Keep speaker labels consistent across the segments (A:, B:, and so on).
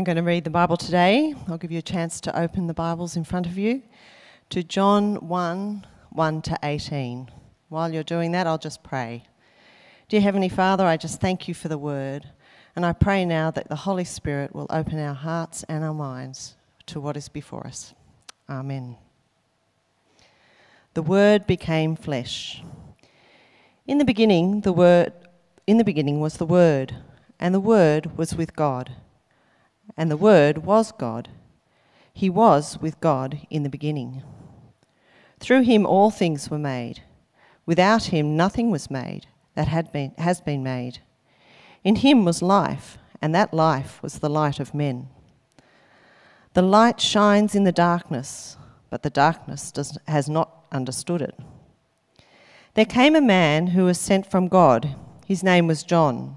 A: I'm going to read the Bible today. I'll give you a chance to open the Bibles in front of you to John 1 1 to 18. While you're doing that, I'll just pray. Dear Heavenly Father, I just thank you for the word, and I pray now that the Holy Spirit will open our hearts and our minds to what is before us. Amen. The Word became flesh. In the beginning, the Word, in the beginning was the Word, and the Word was with God, and the Word was God. He was with God in the beginning. Through him all things were made. Without him nothing was made that had been, has been made. In him was life, and that life was the light of men. The light shines in the darkness, but the darkness does, has not understood it. There came a man who was sent from God. His name was John.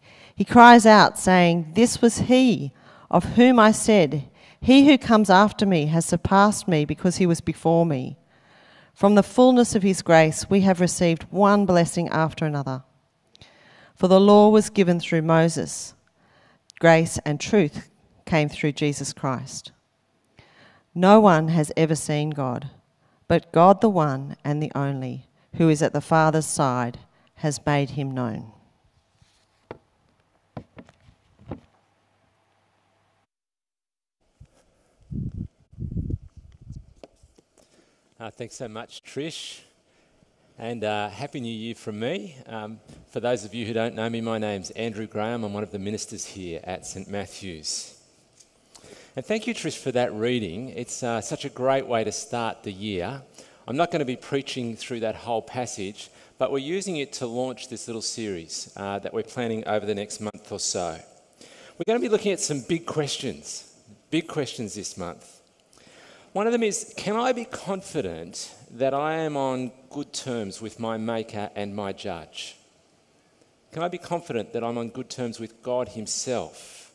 A: He cries out, saying, This was he of whom I said, He who comes after me has surpassed me because he was before me. From the fullness of his grace, we have received one blessing after another. For the law was given through Moses, grace and truth came through Jesus Christ. No one has ever seen God, but God, the one and the only, who is at the Father's side, has made him known.
B: Uh, thanks so much, Trish. And uh, Happy New Year from me. Um, for those of you who don't know me, my name's Andrew Graham. I'm one of the ministers here at St Matthew's. And thank you, Trish, for that reading. It's uh, such a great way to start the year. I'm not going to be preaching through that whole passage, but we're using it to launch this little series uh, that we're planning over the next month or so. We're going to be looking at some big questions, big questions this month. One of them is Can I be confident that I am on good terms with my Maker and my Judge? Can I be confident that I'm on good terms with God Himself?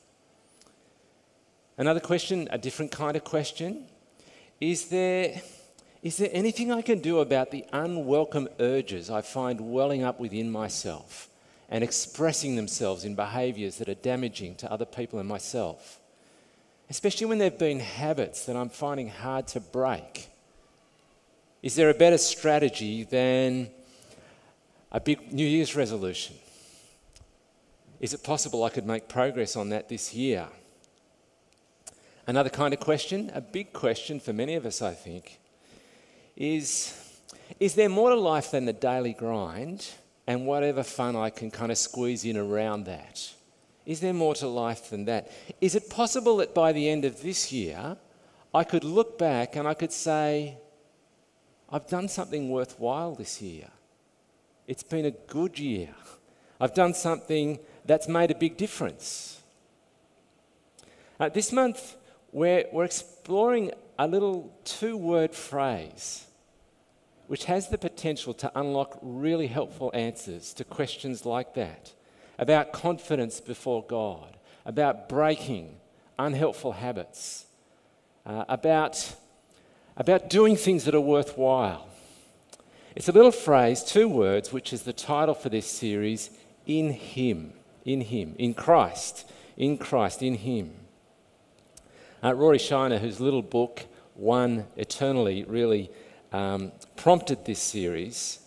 B: Another question, a different kind of question. Is there, is there anything I can do about the unwelcome urges I find welling up within myself and expressing themselves in behaviours that are damaging to other people and myself? Especially when they've been habits that I'm finding hard to break. Is there a better strategy than a big New Year's resolution? Is it possible I could make progress on that this year? Another kind of question, a big question for many of us, I think, is Is there more to life than the daily grind and whatever fun I can kind of squeeze in around that? Is there more to life than that? Is it possible that by the end of this year, I could look back and I could say, I've done something worthwhile this year? It's been a good year. I've done something that's made a big difference. Uh, this month, we're, we're exploring a little two word phrase which has the potential to unlock really helpful answers to questions like that about confidence before God, about breaking unhelpful habits, uh, about, about doing things that are worthwhile. It's a little phrase, two words, which is the title for this series in Him, in Him, in Christ, in Christ, in Him. Uh, Rory Shiner, whose little book, One Eternally, really um, prompted this series,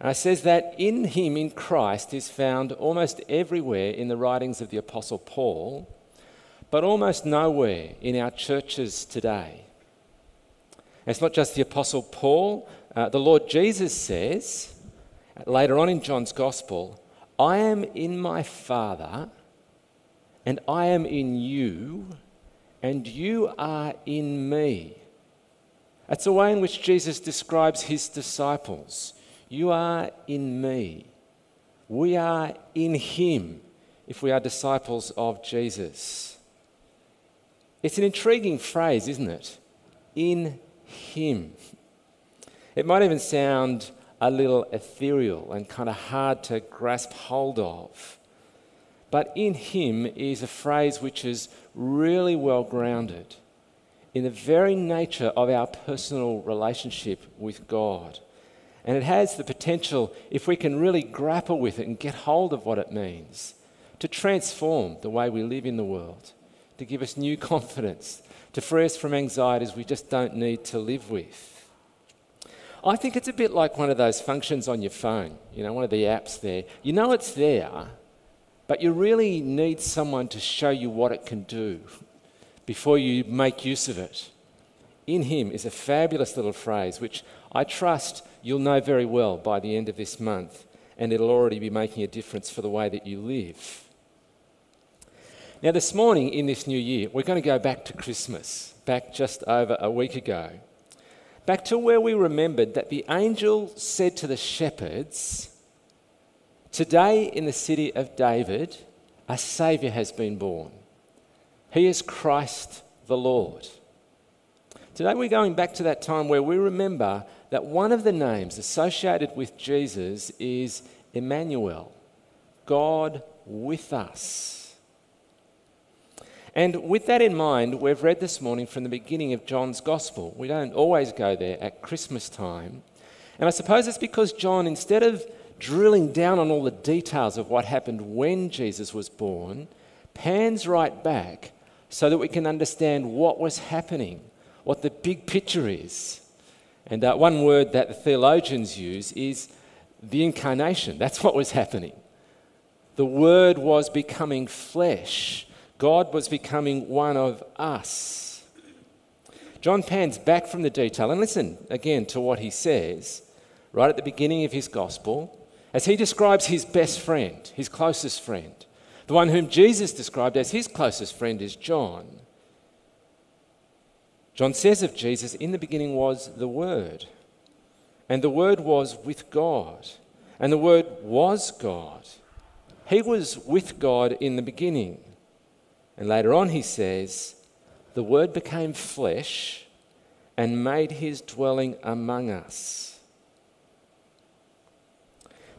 B: uh, says that in him, in Christ, is found almost everywhere in the writings of the Apostle Paul, but almost nowhere in our churches today. It's not just the Apostle Paul, uh, the Lord Jesus says later on in John's Gospel, I am in my Father, and I am in you, and you are in me. That's the way in which Jesus describes his disciples. You are in me. We are in him if we are disciples of Jesus. It's an intriguing phrase, isn't it? In him. It might even sound a little ethereal and kind of hard to grasp hold of. But in him is a phrase which is really well grounded in the very nature of our personal relationship with God. And it has the potential, if we can really grapple with it and get hold of what it means, to transform the way we live in the world, to give us new confidence, to free us from anxieties we just don't need to live with. I think it's a bit like one of those functions on your phone, you know, one of the apps there. You know it's there, but you really need someone to show you what it can do before you make use of it. In Him is a fabulous little phrase which I trust you'll know very well by the end of this month, and it'll already be making a difference for the way that you live. Now, this morning in this new year, we're going to go back to Christmas, back just over a week ago. Back to where we remembered that the angel said to the shepherds, Today in the city of David, a Saviour has been born. He is Christ the Lord. Today we're going back to that time where we remember that one of the names associated with Jesus is Emmanuel, God with us. And with that in mind, we've read this morning from the beginning of John's Gospel. We don't always go there at Christmas time. And I suppose it's because John, instead of drilling down on all the details of what happened when Jesus was born, pans right back so that we can understand what was happening, what the big picture is. And uh, one word that the theologians use is the incarnation. That's what was happening. The Word was becoming flesh, God was becoming one of us. John pans back from the detail and listen again to what he says right at the beginning of his gospel as he describes his best friend, his closest friend. The one whom Jesus described as his closest friend is John. John says of Jesus, in the beginning was the Word, and the Word was with God, and the Word was God. He was with God in the beginning. And later on, he says, The Word became flesh and made his dwelling among us.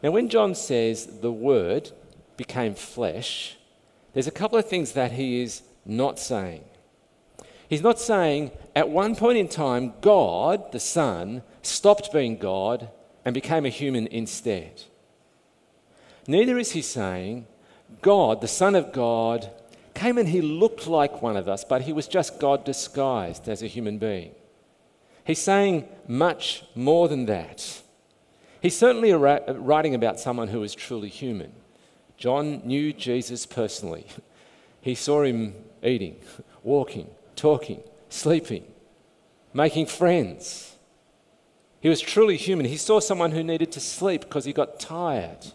B: Now, when John says the Word became flesh, there's a couple of things that he is not saying. He's not saying at one point in time, God, the Son, stopped being God and became a human instead. Neither is he saying God, the Son of God, came and he looked like one of us, but he was just God disguised as a human being. He's saying much more than that. He's certainly writing about someone who is truly human. John knew Jesus personally. He saw him eating, walking, talking, sleeping, making friends. He was truly human. He saw someone who needed to sleep because he got tired.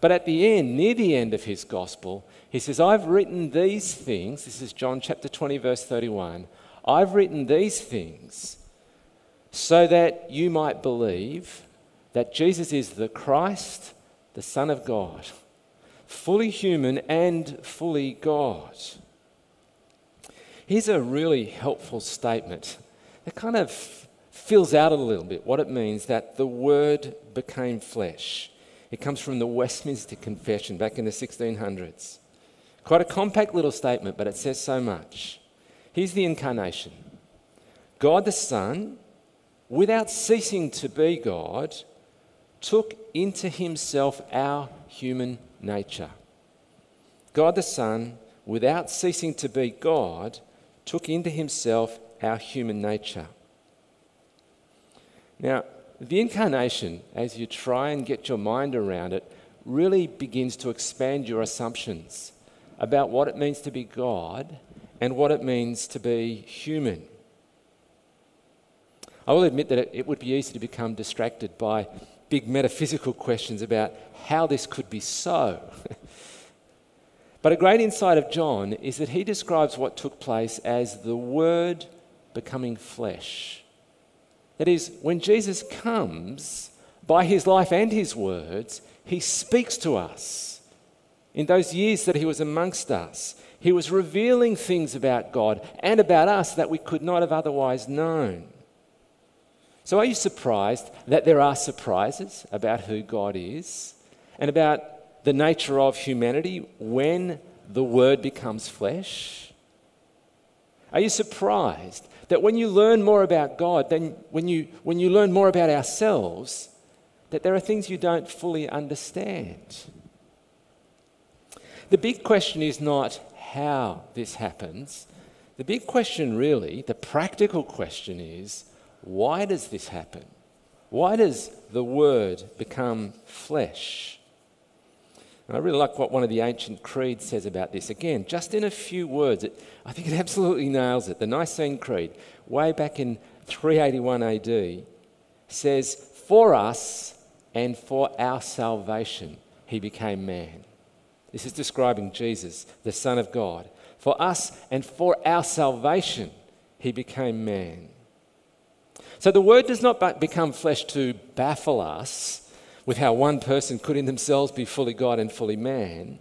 B: But at the end, near the end of his gospel, he says, I've written these things. This is John chapter 20, verse 31. I've written these things so that you might believe that Jesus is the Christ, the Son of God, fully human and fully God. Here's a really helpful statement that kind of fills out a little bit what it means that the Word became flesh. It comes from the Westminster Confession back in the 1600s. Quite a compact little statement, but it says so much. Here's the incarnation God the Son without ceasing to be God, took into himself our human nature. God the Son, without ceasing to be God, took into himself our human nature. Now, the incarnation, as you try and get your mind around it, really begins to expand your assumptions about what it means to be God and what it means to be human. I will admit that it would be easy to become distracted by big metaphysical questions about how this could be so. but a great insight of John is that he describes what took place as the Word becoming flesh. That is, when Jesus comes, by his life and his words, he speaks to us. In those years that he was amongst us, he was revealing things about God and about us that we could not have otherwise known. So, are you surprised that there are surprises about who God is and about the nature of humanity when the Word becomes flesh? Are you surprised that when you learn more about God, then when you, when you learn more about ourselves, that there are things you don't fully understand? The big question is not how this happens. The big question, really, the practical question is why does this happen? Why does the Word become flesh? And I really like what one of the ancient creeds says about this. Again, just in a few words, it, I think it absolutely nails it. The Nicene Creed, way back in 381 AD, says, For us and for our salvation, he became man. This is describing Jesus, the Son of God. For us and for our salvation, he became man. So the word does not become flesh to baffle us with how one person could in themselves be fully God and fully man.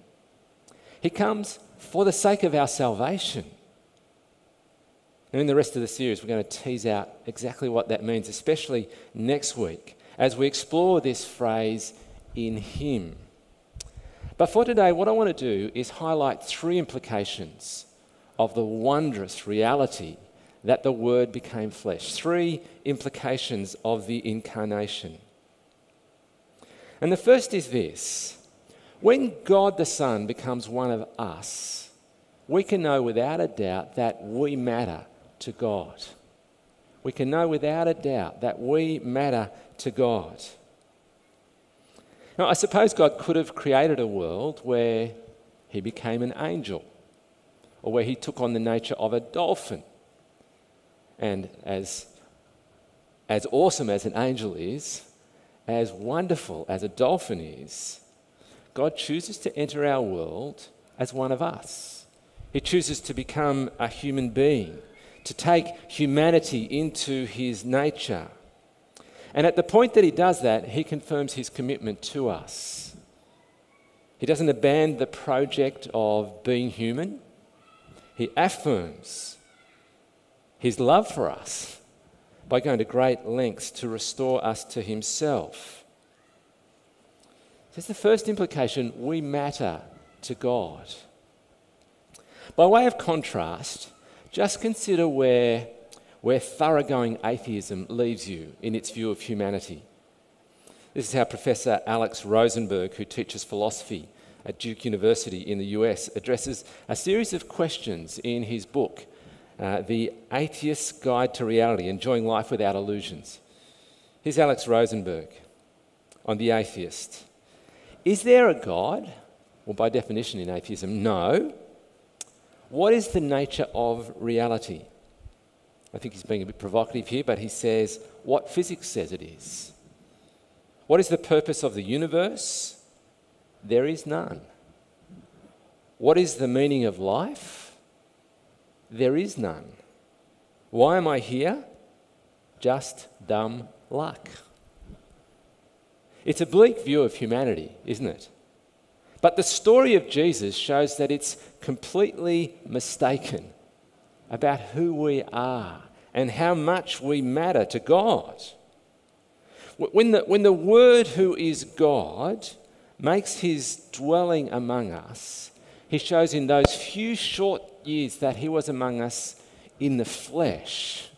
B: He comes for the sake of our salvation. And in the rest of the series, we're going to tease out exactly what that means, especially next week, as we explore this phrase, in Him. But for today, what I want to do is highlight three implications of the wondrous reality that the Word became flesh. Three implications of the incarnation. And the first is this when God the Son becomes one of us, we can know without a doubt that we matter to God. We can know without a doubt that we matter to God. Now, I suppose God could have created a world where he became an angel or where he took on the nature of a dolphin and as, as awesome as an angel is, as wonderful as a dolphin is, God chooses to enter our world as one of us. He chooses to become a human being, to take humanity into his nature. And at the point that he does that, he confirms his commitment to us. He doesn't abandon the project of being human, he affirms his love for us by going to great lengths to restore us to himself. That's the first implication we matter to God. By way of contrast, just consider where, where thoroughgoing atheism leaves you in its view of humanity. This is how Professor Alex Rosenberg, who teaches philosophy at Duke University in the US, addresses a series of questions in his book, uh, the Atheist's Guide to Reality Enjoying Life Without Illusions. Here's Alex Rosenberg on the atheist. Is there a God? Well, by definition in atheism, no. What is the nature of reality? I think he's being a bit provocative here, but he says what physics says it is. What is the purpose of the universe? There is none. What is the meaning of life? There is none. Why am I here? Just dumb luck. It's a bleak view of humanity, isn't it? But the story of Jesus shows that it's completely mistaken about who we are and how much we matter to God. When the, when the Word, who is God, makes his dwelling among us, he shows in those few short years that he was among us in the flesh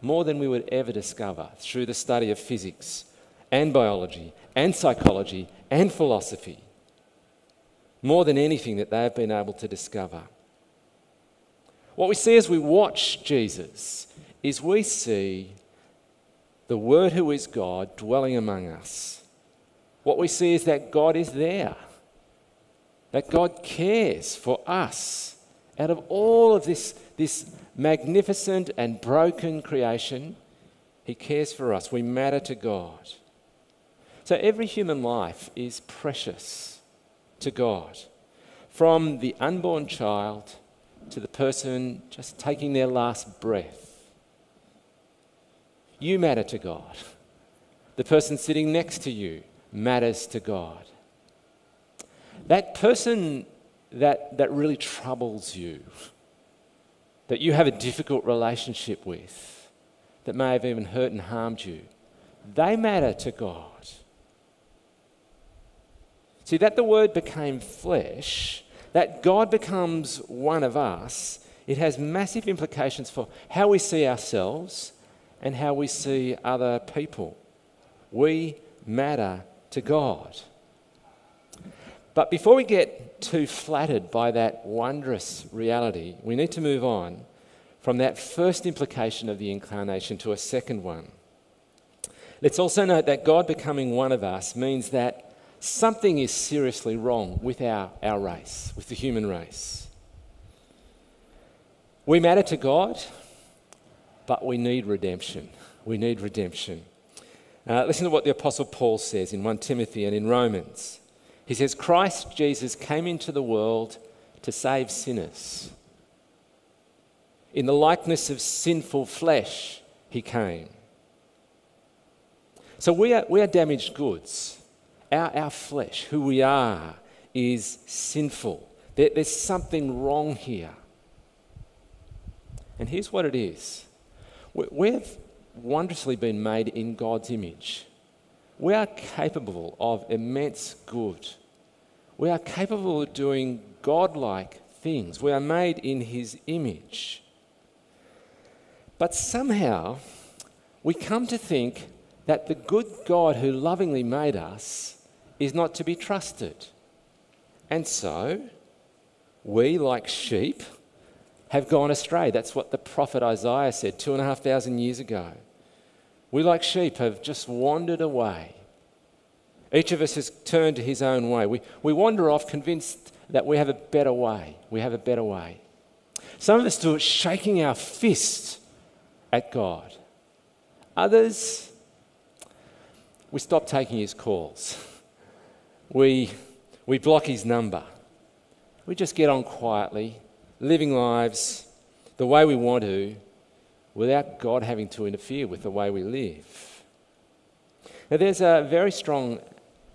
B: more than we would ever discover through the study of physics and biology and psychology and philosophy. More than anything that they have been able to discover. What we see as we watch Jesus is we see the Word who is God dwelling among us. What we see is that God is there. That God cares for us out of all of this, this magnificent and broken creation. He cares for us. We matter to God. So every human life is precious to God. From the unborn child to the person just taking their last breath. You matter to God. The person sitting next to you matters to God. That person that, that really troubles you, that you have a difficult relationship with, that may have even hurt and harmed you, they matter to God. See, that the Word became flesh, that God becomes one of us, it has massive implications for how we see ourselves and how we see other people. We matter to God. But before we get too flattered by that wondrous reality, we need to move on from that first implication of the incarnation to a second one. Let's also note that God becoming one of us means that something is seriously wrong with our, our race, with the human race. We matter to God, but we need redemption. We need redemption. Uh, listen to what the Apostle Paul says in 1 Timothy and in Romans. He says, Christ Jesus came into the world to save sinners. In the likeness of sinful flesh, he came. So we are, we are damaged goods. Our, our flesh, who we are, is sinful. There, there's something wrong here. And here's what it is we've wondrously been made in God's image. We are capable of immense good. We are capable of doing godlike things. We are made in His image. But somehow, we come to think that the good God who lovingly made us is not to be trusted. And so, we, like sheep, have gone astray. That's what the prophet Isaiah said two and a half thousand years ago. We, like sheep, have just wandered away. Each of us has turned to his own way. We, we wander off convinced that we have a better way. We have a better way. Some of us do it shaking our fist at God. Others, we stop taking his calls. We, we block his number. We just get on quietly, living lives the way we want to, without God having to interfere with the way we live. Now, there's a very strong,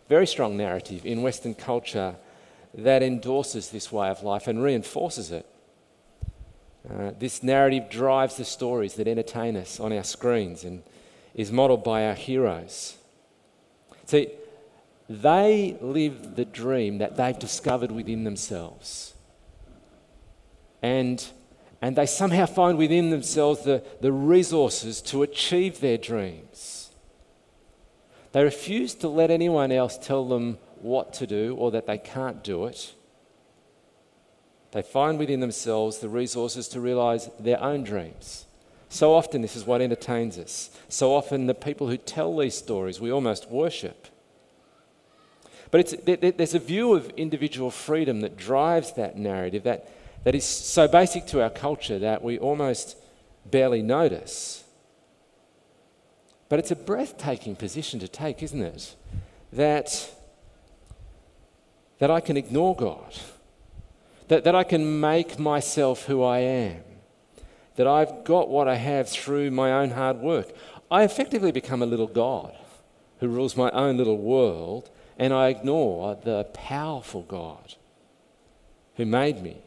B: very strong narrative in Western culture that endorses this way of life and reinforces it. Uh, this narrative drives the stories that entertain us on our screens and is modelled by our heroes. See, they live the dream that they've discovered within themselves. And and they somehow find within themselves the, the resources to achieve their dreams. They refuse to let anyone else tell them what to do or that they can't do it. They find within themselves the resources to realize their own dreams. So often, this is what entertains us. So often, the people who tell these stories we almost worship. But there's a view of individual freedom that drives that narrative, that, that is so basic to our culture that we almost barely notice. But it's a breathtaking position to take, isn't it? That, that I can ignore God, that, that I can make myself who I am, that I've got what I have through my own hard work. I effectively become a little God who rules my own little world, and I ignore the powerful God who made me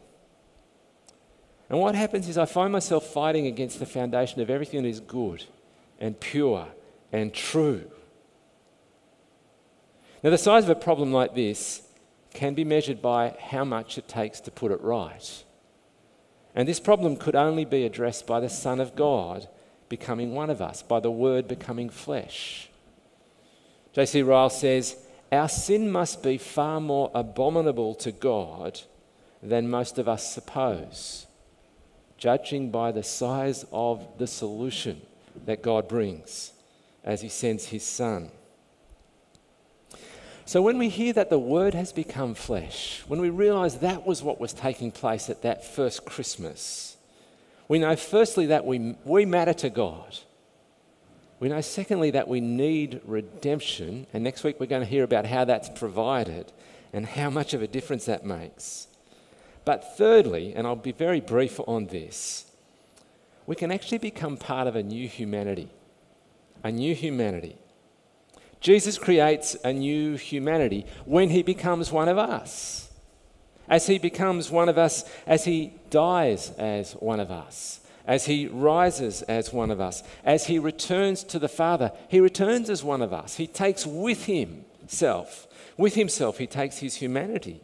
B: and what happens is I find myself fighting against the foundation of everything that is good and pure and true. Now, the size of a problem like this can be measured by how much it takes to put it right. And this problem could only be addressed by the Son of God becoming one of us, by the Word becoming flesh. J.C. Ryle says, Our sin must be far more abominable to God than most of us suppose judging by the size of the solution that God brings as He sends His Son. So when we hear that the Word has become flesh, when we realize that was what was taking place at that first Christmas, we know firstly that we, we matter to God. We know secondly that we need redemption, and next week we're going to hear about how that's provided and how much of a difference that makes. But thirdly, and I'll be very brief on this, we can actually become part of a new humanity. A new humanity. Jesus creates a new humanity when he becomes one of us. As he becomes one of us, as he dies as one of us, as he rises as one of us, as he returns to the Father, he returns as one of us. He takes with himself, with himself, he takes his humanity.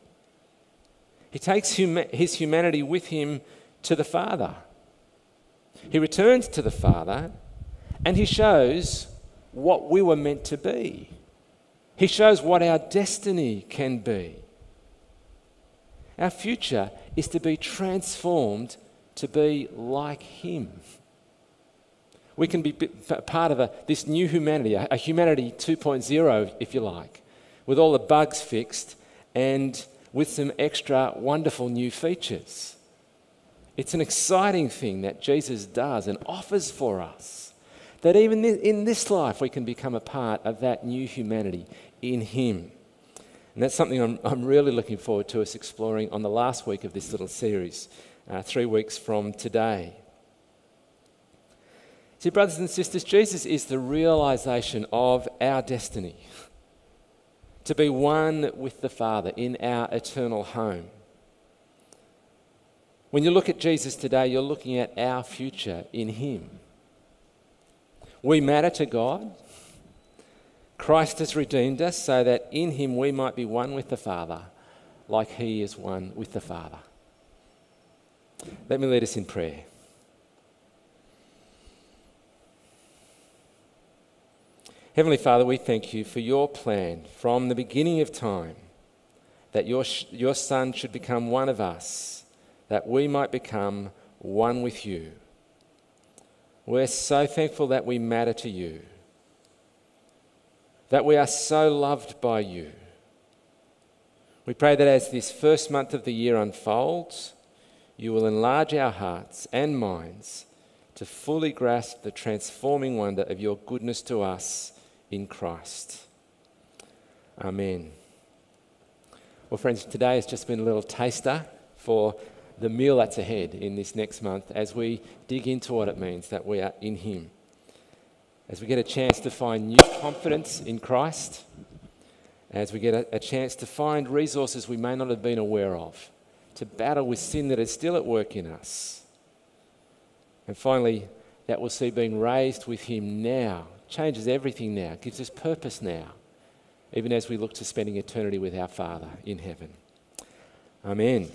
B: He takes his humanity with him to the Father. He returns to the Father and he shows what we were meant to be. He shows what our destiny can be. Our future is to be transformed to be like Him. We can be part of a, this new humanity, a, a humanity 2.0, if you like, with all the bugs fixed and with some extra wonderful new features. It's an exciting thing that Jesus does and offers for us. That even in this life we can become a part of that new humanity in Him. And that's something I'm, I'm really looking forward to us exploring on the last week of this little series, uh, three weeks from today. See, brothers and sisters, Jesus is the realization of our destiny to be one with the Father in our eternal home. When you look at Jesus today, you're looking at our future in Him. We matter to God. Christ has redeemed us so that in Him we might be one with the Father, like He is one with the Father. Let me lead us in prayer. Heavenly Father, we thank you for your plan from the beginning of time that your, your Son should become one of us, that we might become one with you. We're so thankful that we matter to you, that we are so loved by you. We pray that as this first month of the year unfolds, you will enlarge our hearts and minds to fully grasp the transforming wonder of your goodness to us in Christ. Amen. Well, friends, today has just been a little taster for the meal that's ahead in this next month as we dig into what it means that we are in Him. As we get a chance to find new confidence in Christ, as we get a, a chance to find resources we may not have been aware of, to battle with sin that is still at work in us. And finally, that we'll see being raised with Him now changes everything now, gives us purpose now, even as we look to spending eternity with our Father in heaven. Amen.